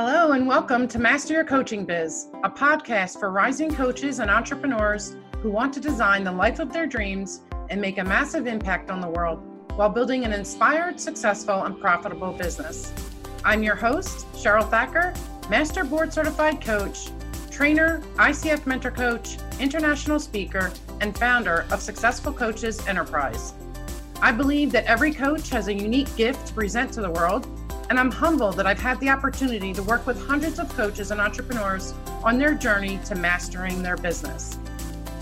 Hello, and welcome to Master Your Coaching Biz, a podcast for rising coaches and entrepreneurs who want to design the life of their dreams and make a massive impact on the world while building an inspired, successful, and profitable business. I'm your host, Cheryl Thacker, Master Board Certified Coach, trainer, ICF Mentor Coach, international speaker, and founder of Successful Coaches Enterprise. I believe that every coach has a unique gift to present to the world, and I'm humbled that I've had the opportunity to work with hundreds of coaches and entrepreneurs on their journey to mastering their business.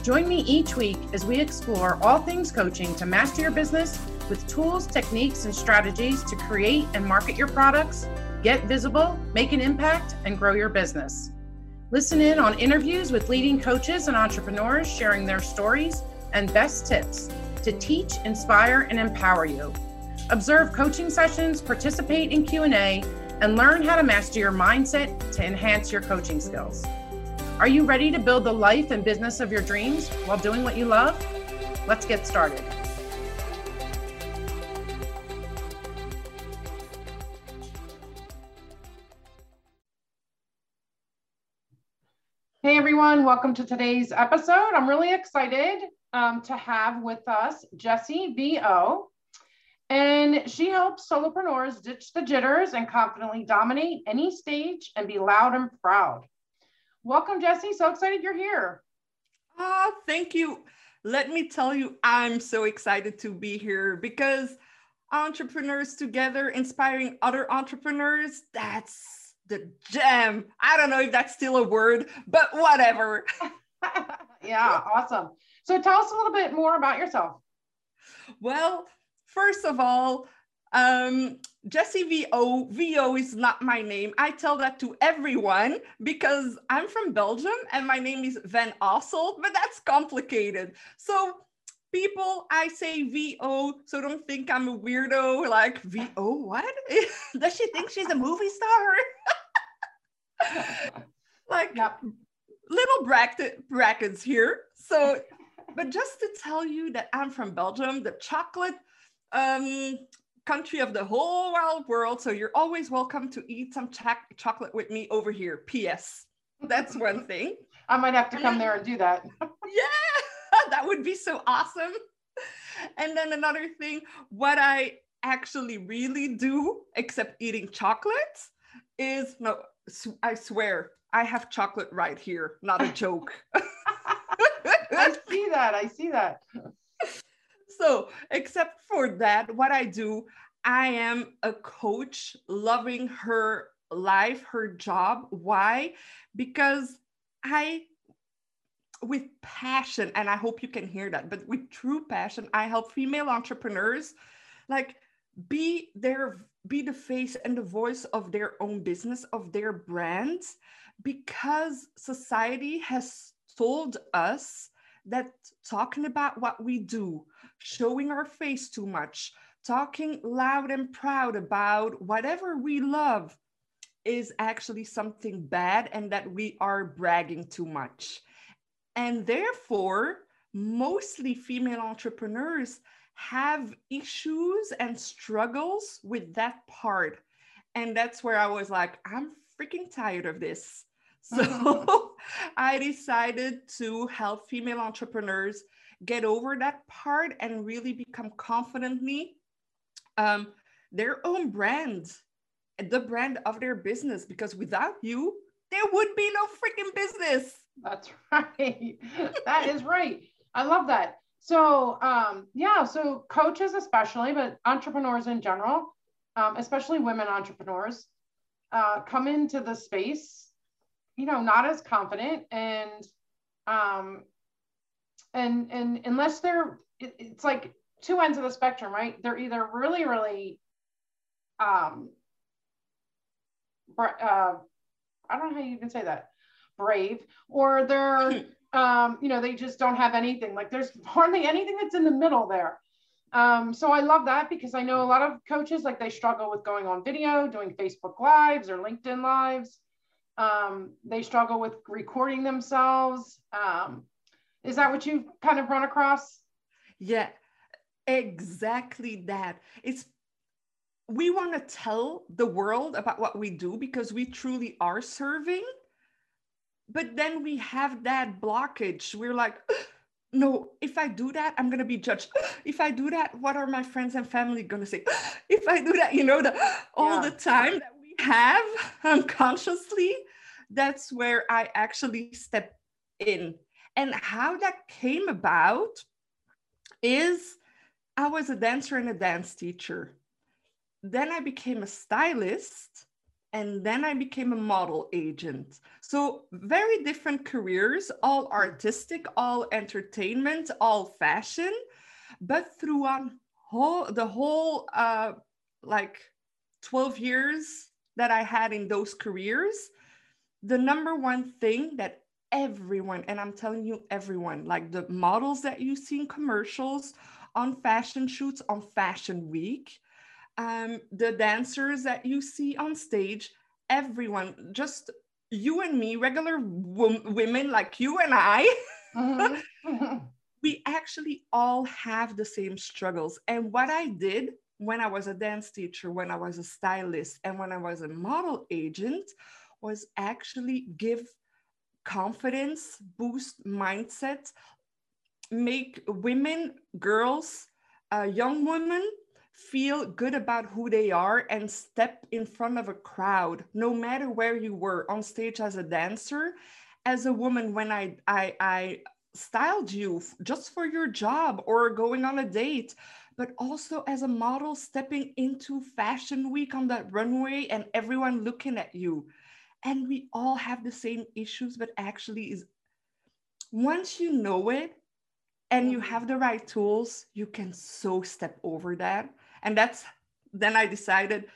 Join me each week as we explore all things coaching to master your business with tools, techniques, and strategies to create and market your products, get visible, make an impact, and grow your business. Listen in on interviews with leading coaches and entrepreneurs sharing their stories and best tips to teach, inspire, and empower you. Observe coaching sessions, participate in Q&A, and learn how to master your mindset to enhance your coaching skills. Are you ready to build the life and business of your dreams while doing what you love? Let's get started. Hey everyone, welcome to today's episode. I'm really excited um, to have with us Jesse VO. And she helps solopreneurs ditch the jitters and confidently dominate any stage and be loud and proud. Welcome, Jesse. So excited you're here. Ah, thank you. Let me tell you, I'm so excited to be here because entrepreneurs together, inspiring other entrepreneurs, that's the gem. I don't know if that's still a word, but whatever. yeah, awesome. So tell us a little bit more about yourself. Well, first of all, um, Jessie VO, VO is not my name. I tell that to everyone because I'm from Belgium and my name is Van Asselt, but that's complicated. So people, I say VO, so don't think I'm a weirdo. Like, VO, what? Does she think she's a movie star? like, yep. little bracket, brackets here. So but just to tell you that I'm from Belgium, the chocolate um, country of the whole wild world. So you're always welcome to eat some ch- chocolate with me over here. P.S. That's one thing. I might have to come there and do that. yeah, that would be so awesome. And then another thing, what I actually really do, except eating chocolate, is no, I swear, I have chocolate right here, not a joke. I see that. I see that. So, except for that, what I do, I am a coach loving her life, her job. Why? Because I, with passion, and I hope you can hear that, but with true passion, I help female entrepreneurs like be their be the face and the voice of their own business of their brands because society has told us that talking about what we do, showing our face too much, talking loud and proud about whatever we love is actually something bad and that we are bragging too much. And therefore, mostly female entrepreneurs have issues and struggles with that part. And that's where I was like, I'm freaking tired of this. So I decided to help female entrepreneurs get over that part and really become confidently um, their own brand, the brand of their business. Because without you, there would be no freaking business. That's right. that is right. I love that. So, um, yeah, so coaches, especially, but entrepreneurs in general, um, especially women entrepreneurs, uh, come into the space you know not as confident and um and and unless they're it, it's like two ends of the spectrum right they're either really really um uh, i don't know how you even say that brave or they're um you know they just don't have anything like there's hardly anything that's in the middle there um, so I love that because I know a lot of coaches like they struggle with going on video, doing Facebook lives or LinkedIn lives. Um, they struggle with recording themselves. Um, is that what you've kind of run across? Yeah, exactly that. It's we want to tell the world about what we do because we truly are serving. But then we have that blockage. We're like, no, if I do that, I'm going to be judged. If I do that, what are my friends and family going to say? If I do that, you know, the, all yeah. the time that we have unconsciously, that's where I actually step in. And how that came about is I was a dancer and a dance teacher. Then I became a stylist and then I became a model agent. So, very different careers, all artistic, all entertainment, all fashion, but throughout whole, the whole uh, like 12 years that I had in those careers, the number one thing that everyone, and I'm telling you, everyone, like the models that you see in commercials, on fashion shoots, on fashion week, um, the dancers that you see on stage, everyone, just you and me, regular women like you and I, mm-hmm. we actually all have the same struggles. And what I did when I was a dance teacher, when I was a stylist, and when I was a model agent was actually give confidence, boost mindset, make women, girls, uh, young women feel good about who they are and step in front of a crowd, no matter where you were on stage as a dancer. As a woman, when I, I, I styled you just for your job or going on a date, but also as a model stepping into fashion week on that runway and everyone looking at you. And we all have the same issues, but actually is once you know it and you have the right tools, you can so step over that and that's then I decided,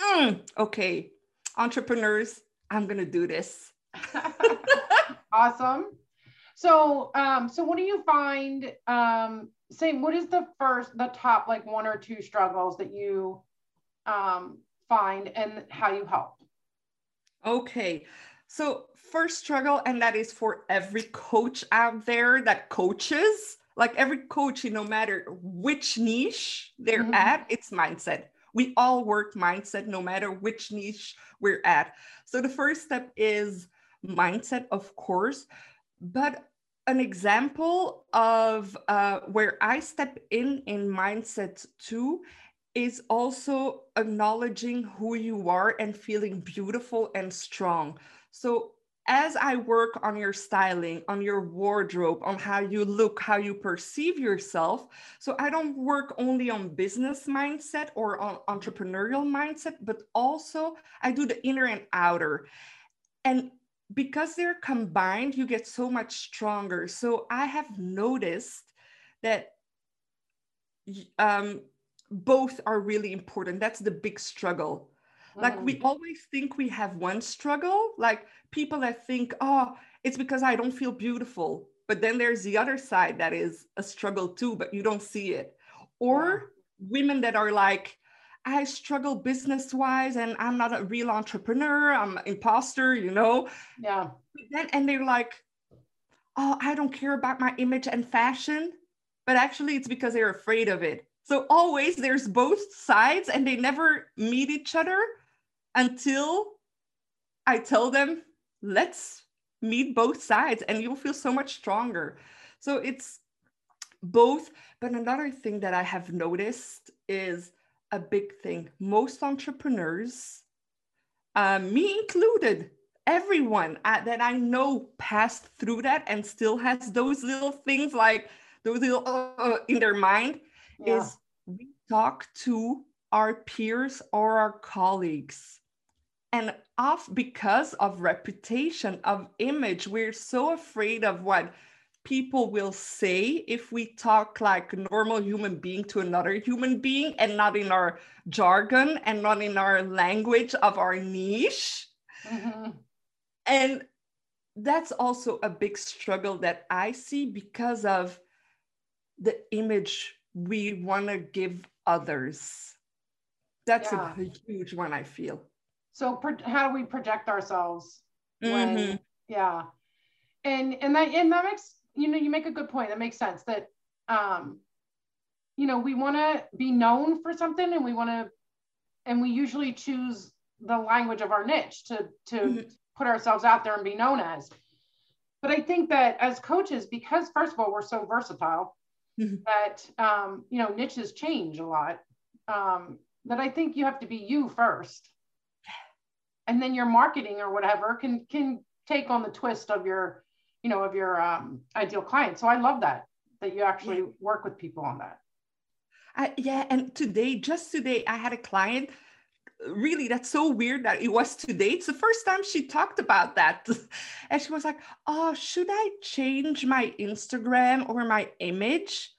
mm, okay, entrepreneurs, I'm gonna do this. awesome. So, um, so what do you find? Um, say, what is the first, the top like one or two struggles that you um, find, and how you help? Okay, so first struggle, and that is for every coach out there that coaches like every coach, no matter which niche they're mm-hmm. at, it's mindset. We all work mindset no matter which niche we're at. So the first step is mindset, of course, but an example of uh, where I step in in mindset too is also acknowledging who you are and feeling beautiful and strong. So as I work on your styling, on your wardrobe, on how you look, how you perceive yourself, so I don't work only on business mindset or on entrepreneurial mindset, but also I do the inner and outer. And because they're combined, you get so much stronger. So I have noticed that um, both are really important. That's the big struggle like we mm. always think we have one struggle, like people that think, oh, it's because I don't feel beautiful. But then there's the other side that is a struggle too, but you don't see it. Or yeah. women that are like, I struggle business wise and I'm not a real entrepreneur, I'm an imposter, you know? Yeah. Then, and they're like, oh, I don't care about my image and fashion. But actually, it's because they're afraid of it. So always there's both sides and they never meet each other until I tell them, let's meet both sides and you'll feel so much stronger. So it's both. But another thing that I have noticed is a big thing. Most entrepreneurs, uh, me included, everyone uh, that I know passed through that and still has those little things like those little uh, uh in their mind yeah. is we talk to our peers or our colleagues and off because of reputation of image we're so afraid of what people will say if we talk like normal human being to another human being and not in our jargon and not in our language of our niche mm-hmm. and that's also a big struggle that i see because of the image we want to give others that's yeah. a huge one i feel so how do we project ourselves when mm-hmm. yeah and and that and that makes you know you make a good point that makes sense that um you know we want to be known for something and we want to and we usually choose the language of our niche to to mm-hmm. put ourselves out there and be known as but i think that as coaches because first of all we're so versatile mm-hmm. that um, you know niches change a lot um, that i think you have to be you first and then your marketing or whatever can can take on the twist of your you know of your um, ideal client so i love that that you actually yeah. work with people on that uh, yeah and today just today i had a client really that's so weird that it was today. It's the first time she talked about that. And she was like oh should i change my instagram or my image?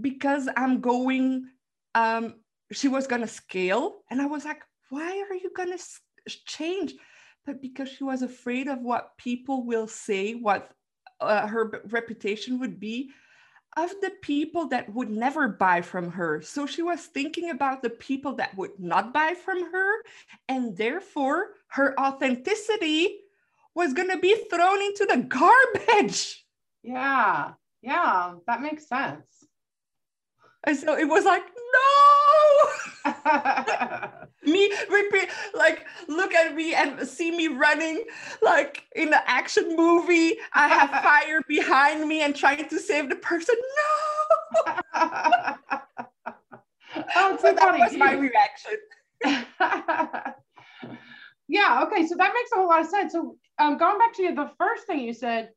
Because i'm going um she was gonna scale. And i was like why are you gonna change? But because she was afraid of what people will say what uh, her reputation would be of the people that would never buy from her. So she was thinking about the people that would not buy from her. And therefore, her authenticity was going to be thrown into the garbage. Yeah. Yeah. That makes sense. And so it was like, no. me repeat like look at me and see me running like in an action movie. I have fire behind me and trying to save the person. No! Oh so that was my reaction. Yeah okay so that makes a whole lot of sense. So um, going back to you. the first thing you said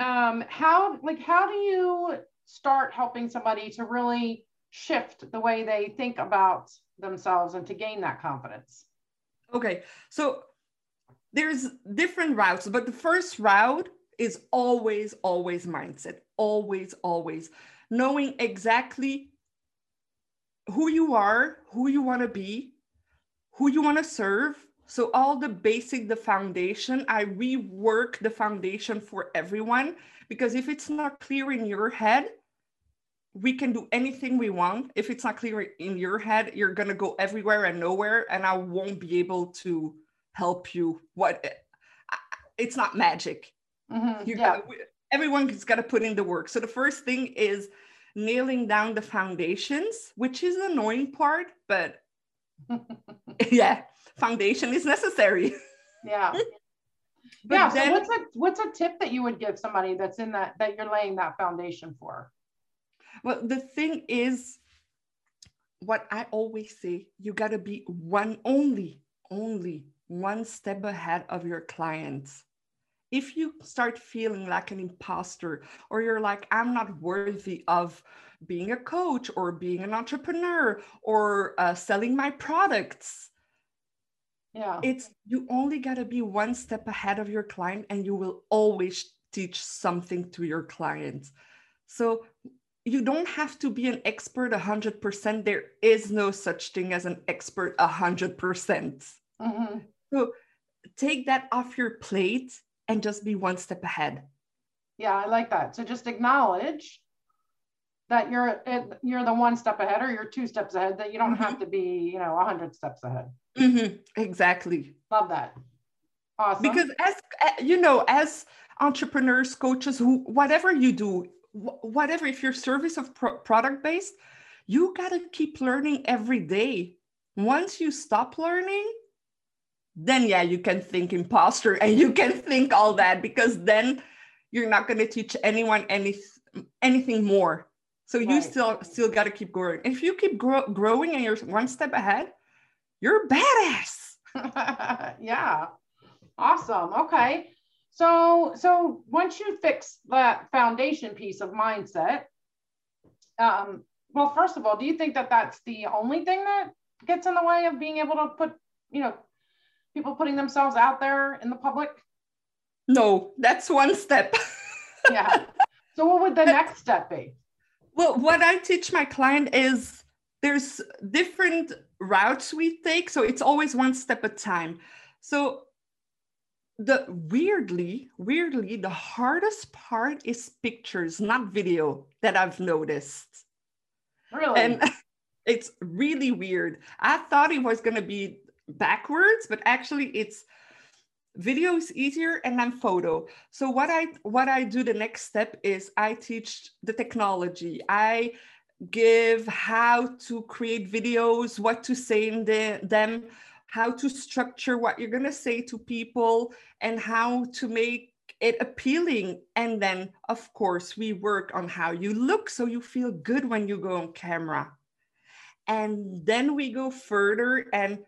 um, how like how do you start helping somebody to really shift the way they think about themselves and to gain that confidence? Okay, so there's different routes, but the first route is always, always mindset, always, always knowing exactly who you are, who you want to be, who you want to serve. So, all the basic, the foundation, I rework the foundation for everyone because if it's not clear in your head, we can do anything we want. If it's not clear in your head, you're going to go everywhere and nowhere, and I won't be able to help you. What it's not magic. Mm-hmm. You yeah. everyone's got to put in the work. So the first thing is nailing down the foundations, which is the annoying part, but yeah, foundation is necessary. Yeah. yeah. Then, so what's a what's a tip that you would give somebody that's in that that you're laying that foundation for? Well, the thing is, what I always say, you got to be one only, only one step ahead of your clients. If you start feeling like an imposter, or you're like, I'm not worthy of being a coach, or being an entrepreneur, or uh, selling my products, yeah, it's you only got to be one step ahead of your client, and you will always teach something to your clients. So you don't have to be an expert 100%. There is no such thing as an expert 100%. percent mm hmm So take that off your plate and just be one step ahead. Yeah, I like that. So just acknowledge that you're you're the one step ahead or you're two steps ahead that you don't mm-hmm. have to be, you know, 100 steps ahead. Mm-hmm. Exactly. Love that. Awesome. Because as you know, as entrepreneurs, coaches, who whatever you do, whatever if your service of pro- product based you got to keep learning every day. Once you stop learning then yeah you can think imposter and you can think all that because then you're not going to teach anyone any, anything more. So you right. still still got to keep growing. If you keep grow, growing and you're one step ahead you're badass. Yeah. Awesome. Okay so, so once you fix that foundation piece of mindset, um, well, first of all, do you think that that's the only thing that gets in the way of being able to put, you know, people putting themselves out there in the public? No, that's one step. yeah. So, what would the next step be? Well, what I teach my client is there's different routes we take. So, it's always one step at a time. So, the weirdly weirdly the hardest part is pictures not video that i've noticed. Really? And it's really weird. I thought it was going to be backwards but actually it's video is easier and then photo. So what i what i do the next step is i teach the technology. I give, how to create videos, what to say in the, them, how to structure what you're going to say to people, and how to make it appealing. And then, of course, we work on how you look so you feel good when you go on camera. And then we go further and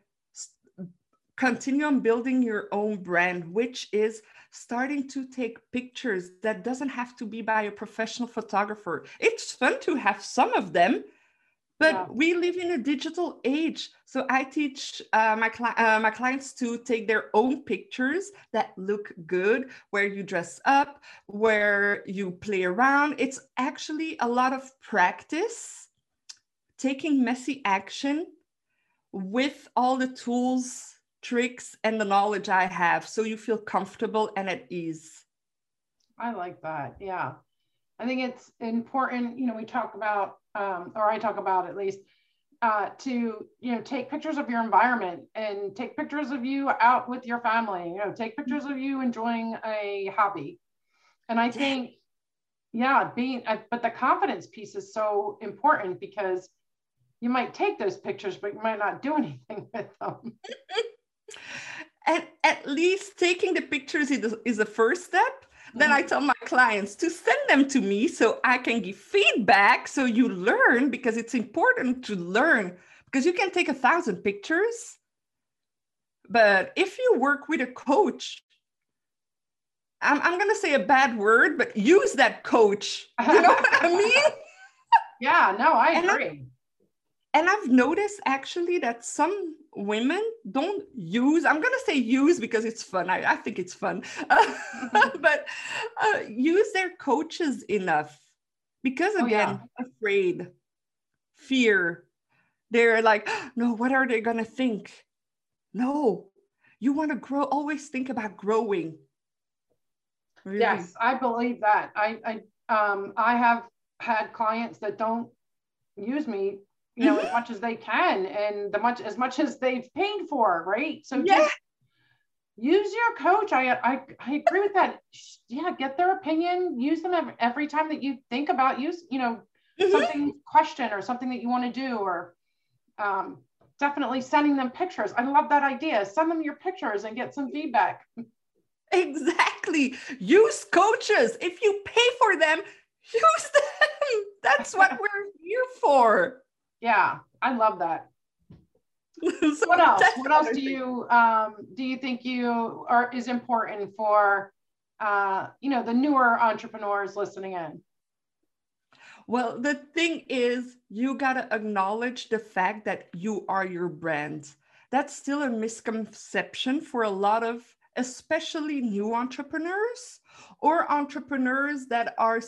continue on building your own brand, which is starting to take pictures that doesn't have to be by a professional photographer. It's fun to have some of them, but yeah. we live in a digital age. So I teach uh, my, cli- uh, my clients to take their own pictures that look good, where you dress up, where you play around. It's actually a lot of practice, taking messy action with all the tools tricks and the knowledge I have so you feel comfortable and at ease. I like that. Yeah. I think it's important, you know, we talk about, um, or I talk about at least, uh, to, you know, take pictures of your environment and take pictures of you out with your family, you know, take pictures of you enjoying a hobby. And I think, yeah, being, uh, but the confidence piece is so important because you might take those pictures, but you might not do anything with them. and at least taking the pictures is is the first step then I tell my clients to send them to me so I can give feedback so you learn because it's important to learn because you can take a thousand pictures. But if you work with a coach, I'm, I'm going to say a bad word, but use that coach. You know what I mean? Yeah, no, I agree and I've noticed actually that some women don't use, I'm going to say use because it's fun. I, I think it's fun, uh, but uh, use their coaches enough because, again, oh, yeah. afraid, fear. They're like, no, what are they going to think? No, you want to grow, always think about growing. Really. Yes, I believe that. I, I, um, I have had clients that don't use me you know, mm-hmm. as much as they can and the much as much as they've paid for, right? So yeah. just use your coach. I, I I agree with that. Yeah, get their opinion, use them every, every time that you think about use, you know, mm-hmm. something question or something that you want to do or um, definitely sending them pictures. I love that idea. Send them your pictures and get some feedback. Exactly. Use coaches. If you pay for them, use them. That's what we're here for. Yeah, I love that. so what else? What else do you um, do you think you are is important for uh, you know the newer entrepreneurs listening in? Well, the thing is, you got to acknowledge the fact that you are your brand. That's still a misconception for a lot of, especially new entrepreneurs or entrepreneurs that are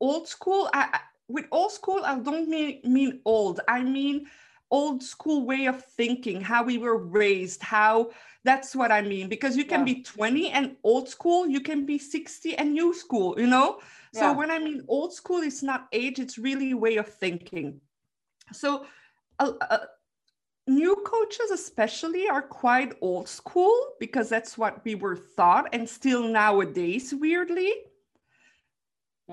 old school. I, with old school, I don't mean, mean old. I mean old school way of thinking, how we were raised, how that's what I mean. Because you can yeah. be 20 and old school, you can be 60 and new school, you know? Yeah. So when I mean old school, it's not age, it's really way of thinking. So uh, uh, new coaches especially are quite old school because that's what we were taught and still nowadays weirdly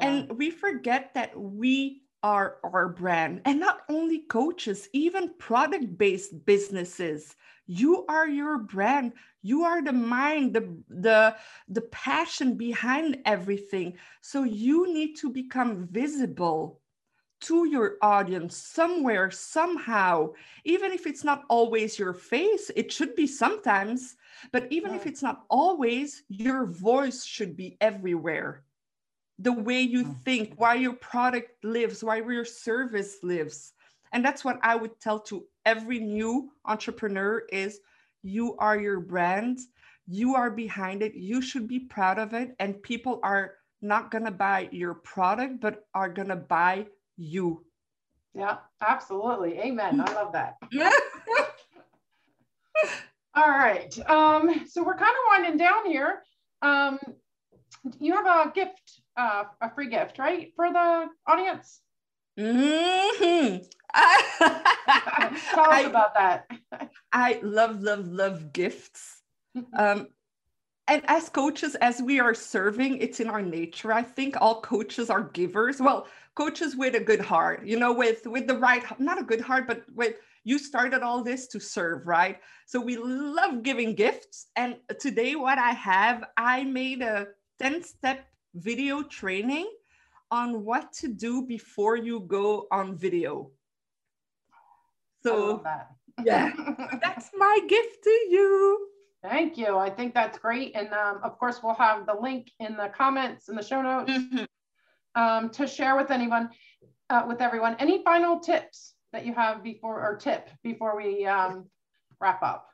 and we forget that we are our brand and not only coaches, even product based businesses. You are your brand. You are the mind, the, the, the passion behind everything. So you need to become visible to your audience somewhere, somehow. Even if it's not always your face, it should be sometimes. But even yeah. if it's not always, your voice should be everywhere the way you mm. think, why your product lives, why your service lives. And that's what I would tell to every new entrepreneur is you are your brand, you are behind it, you should be proud of it and people are not going to buy your product but are going to buy you. Yeah, absolutely. Amen. I love that. All right. Um, so we're kind of winding down here. Um, you have a gift uh, a free gift, right, for the audience? Mm-hmm. Tell us I, about that. I love, love, love gifts. um, and as coaches, as we are serving, it's in our nature. I think all coaches are givers. Well, coaches with a good heart, you know, with with the right, not a good heart, but with you started all this to serve, right? So we love giving gifts. And today, what I have, I made a 10 step video training on what to do before you go on video. So, yeah, that's my gift to you. Thank you. I think that's great. And um, of course, we'll have the link in the comments in the show notes mm-hmm. um, to share with anyone, uh, with everyone. Any final tips that you have before, or tip before we um, wrap up?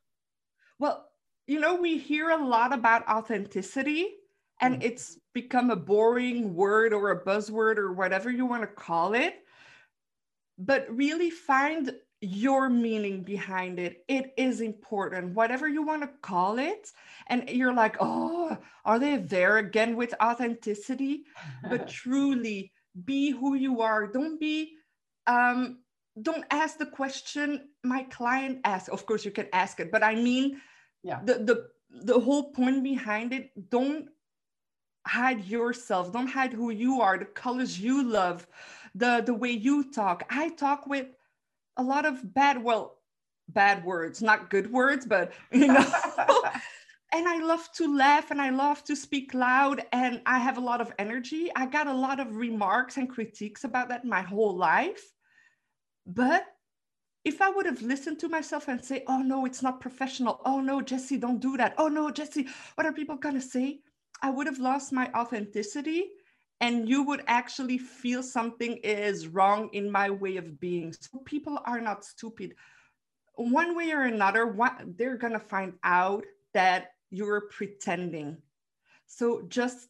Well, you know, we hear a lot about authenticity, and mm-hmm. it's become a boring word or a buzzword or whatever you want to call it. But really find your meaning behind it. It is important, whatever you want to call it. And you're like, oh, are they there again with authenticity? but truly be who you are. Don't be, um, don't ask the question my client asked. Of course, you can ask it, but I mean, yeah, the the the whole point behind it. Don't hide yourself. Don't hide who you are, the colors you love, the the way you talk. I talk with a lot of bad, well, bad words, not good words, but you know. and I love to laugh and I love to speak loud and I have a lot of energy. I got a lot of remarks and critiques about that my whole life. But if I would have listened to myself and say, oh no, it's not professional. Oh no, Jesse, don't do that. Oh no, Jesse, what are people going to say? I would have lost my authenticity and you would actually feel something is wrong in my way of being. So people are not stupid. One way or another, what, they're gonna find out that you're pretending. So just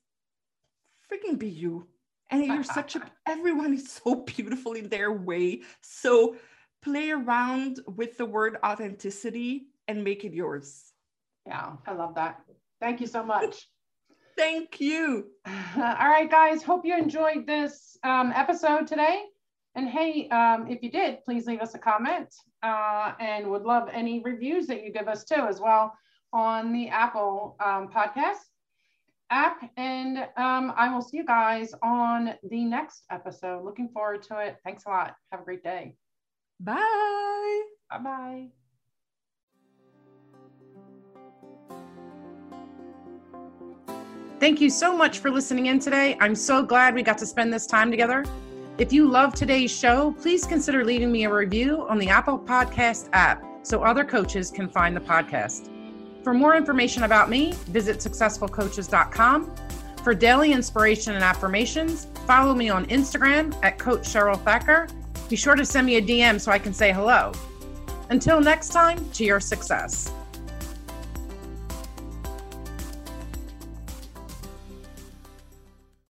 freaking be you. And you're such a, everyone is so beautiful in their way. So play around with the word authenticity and make it yours. Yeah, I love that. Thank you so much. Thank you. All right, guys. Hope you enjoyed this um, episode today. And hey, um, if you did, please leave us a comment uh, and would love any reviews that you give us too, as well on the Apple um, podcast app. And um, I will see you guys on the next episode. Looking forward to it. Thanks a lot. Have a great day. Bye. Bye bye. Thank you so much for listening in today. I'm so glad we got to spend this time together. If you love today's show, please consider leaving me a review on the Apple Podcast app so other coaches can find the podcast. For more information about me, visit successfulcoaches.com. For daily inspiration and affirmations, follow me on Instagram at Coach Cheryl Thacker. Be sure to send me a DM so I can say hello. Until next time, to your success.